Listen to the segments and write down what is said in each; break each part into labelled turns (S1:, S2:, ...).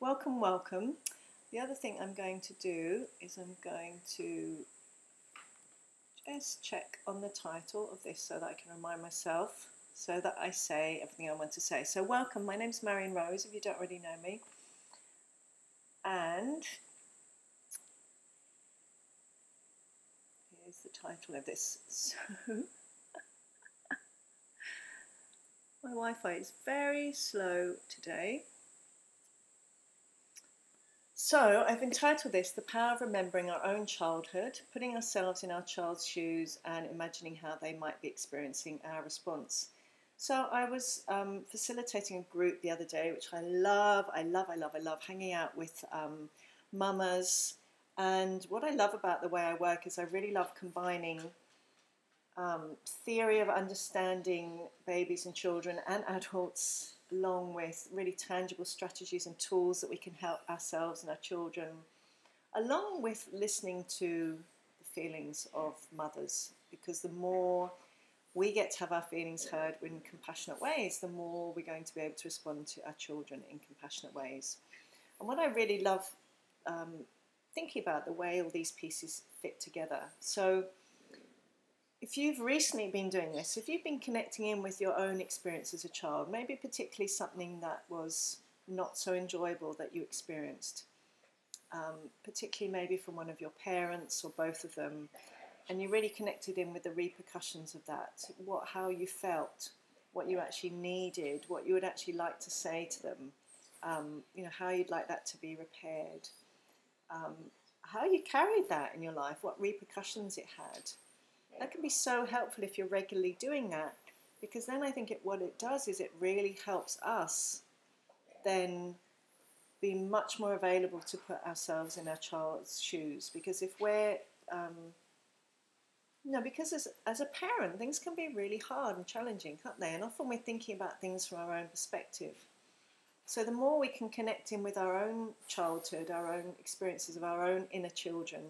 S1: welcome, welcome. The other thing I'm going to do is I'm going to just check on the title of this so that I can remind myself so that I say everything I want to say. So, welcome. My name's Marion Rose, if you don't already know me. And here's the title of this. So, my Wi Fi is very slow today. So, I've entitled this The Power of Remembering Our Own Childhood, putting ourselves in our child's shoes and imagining how they might be experiencing our response. So, I was um, facilitating a group the other day, which I love, I love, I love, I love hanging out with um, mamas. And what I love about the way I work is I really love combining um, theory of understanding babies and children and adults along with really tangible strategies and tools that we can help ourselves and our children, along with listening to the feelings of mothers. Because the more we get to have our feelings heard in compassionate ways, the more we're going to be able to respond to our children in compassionate ways. And what I really love um, thinking about the way all these pieces fit together. So, if you've recently been doing this, if you've been connecting in with your own experience as a child, maybe particularly something that was not so enjoyable that you experienced, um, particularly maybe from one of your parents or both of them, and you really connected in with the repercussions of that, what, how you felt, what you actually needed, what you would actually like to say to them, um, you know, how you'd like that to be repaired, um, how you carried that in your life, what repercussions it had that can be so helpful if you're regularly doing that because then I think it, what it does is it really helps us then be much more available to put ourselves in our child's shoes because if we're um, no, because as, as a parent, things can be really hard and challenging, can't they? And often we're thinking about things from our own perspective. So the more we can connect in with our own childhood, our own experiences of our own inner children,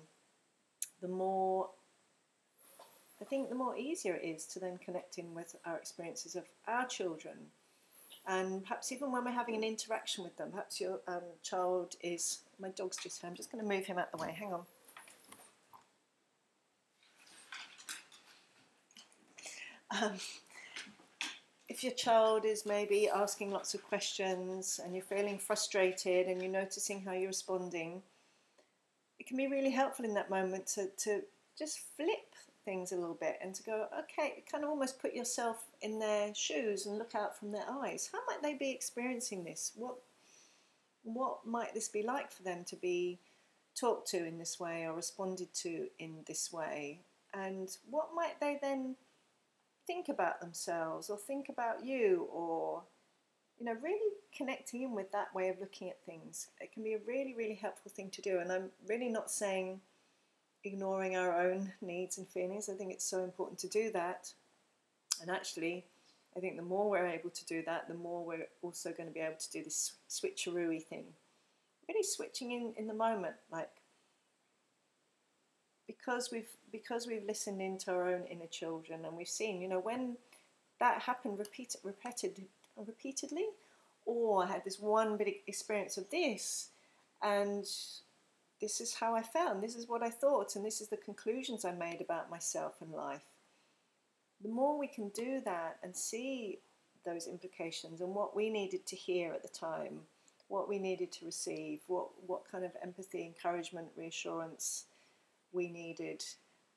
S1: the more I think the more easier it is to then connect in with our experiences of our children. And perhaps even when we're having an interaction with them, perhaps your um, child is. My dog's just here, I'm just going to move him out the way. Hang on. Um, if your child is maybe asking lots of questions and you're feeling frustrated and you're noticing how you're responding, it can be really helpful in that moment to, to just flip things a little bit and to go, okay, kind of almost put yourself in their shoes and look out from their eyes. How might they be experiencing this? What what might this be like for them to be talked to in this way or responded to in this way? And what might they then think about themselves or think about you or you know really connecting in with that way of looking at things it can be a really really helpful thing to do and i'm really not saying ignoring our own needs and feelings. I think it's so important to do that. And actually, I think the more we're able to do that, the more we're also going to be able to do this switcheroo thing. Really switching in in the moment, like because we've because we've listened into our own inner children and we've seen, you know, when that happened repeat, repeated, repeatedly, or I had this one big experience of this, and this is how I felt, this is what I thought, and this is the conclusions I made about myself and life. The more we can do that and see those implications and what we needed to hear at the time, what we needed to receive, what, what kind of empathy, encouragement, reassurance we needed,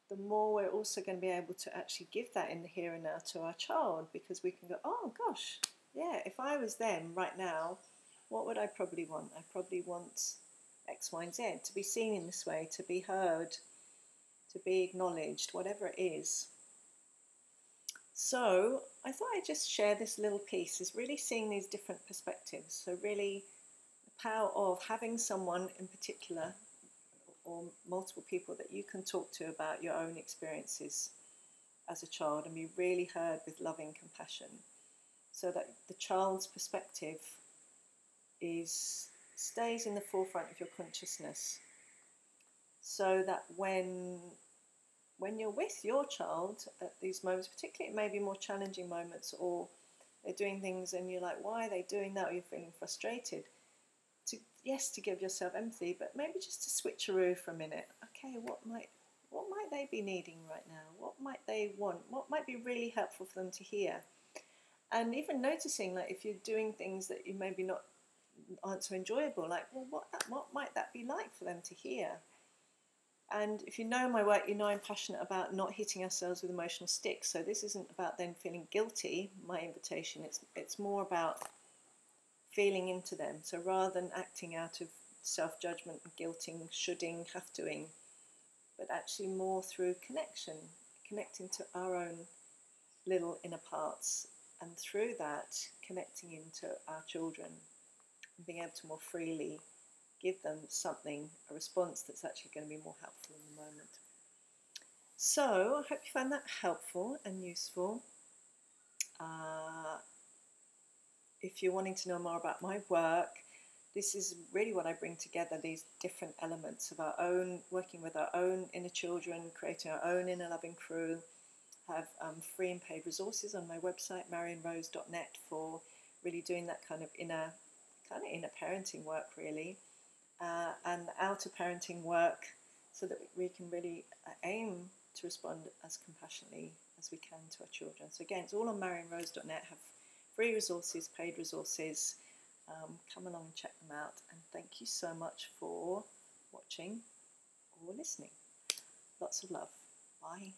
S1: the more we're also going to be able to actually give that in the here and now to our child because we can go, oh gosh, yeah, if I was them right now, what would I probably want? I probably want X, Y, and Z, to be seen in this way, to be heard, to be acknowledged, whatever it is. So I thought I'd just share this little piece, is really seeing these different perspectives. So really the power of having someone in particular or multiple people that you can talk to about your own experiences as a child and be really heard with loving compassion so that the child's perspective is stays in the forefront of your consciousness so that when when you're with your child at these moments, particularly it may be more challenging moments or they're doing things and you're like, why are they doing that? Or you're feeling frustrated. to yes to give yourself empathy, but maybe just to switcheroo for a minute. Okay, what might what might they be needing right now? What might they want? What might be really helpful for them to hear? And even noticing like if you're doing things that you maybe not aren't so enjoyable, like well, what what might that be like for them to hear? And if you know my work, you know I'm passionate about not hitting ourselves with emotional sticks. So this isn't about then feeling guilty. My invitation, it's it's more about feeling into them. So rather than acting out of self judgment, guilting, shoulding, have toing, but actually more through connection, connecting to our own little inner parts, and through that, connecting into our children and being able to more freely give them something, a response that's actually going to be more helpful in the moment. So, I hope you found that helpful and useful. Uh, if you're wanting to know more about my work, this is really what I bring together these different elements of our own, working with our own inner children, creating our own inner loving crew. Have um, free and paid resources on my website, marionrose.net, for really doing that kind of inner, kind of inner parenting work, really uh, and outer parenting work so that we can really uh, aim to respond as compassionately as we can to our children. So again, it's all on marionrose.net. Have free resources, paid resources. Um, come along and check them out. And thank you so much for watching or listening. Lots of love. Bye.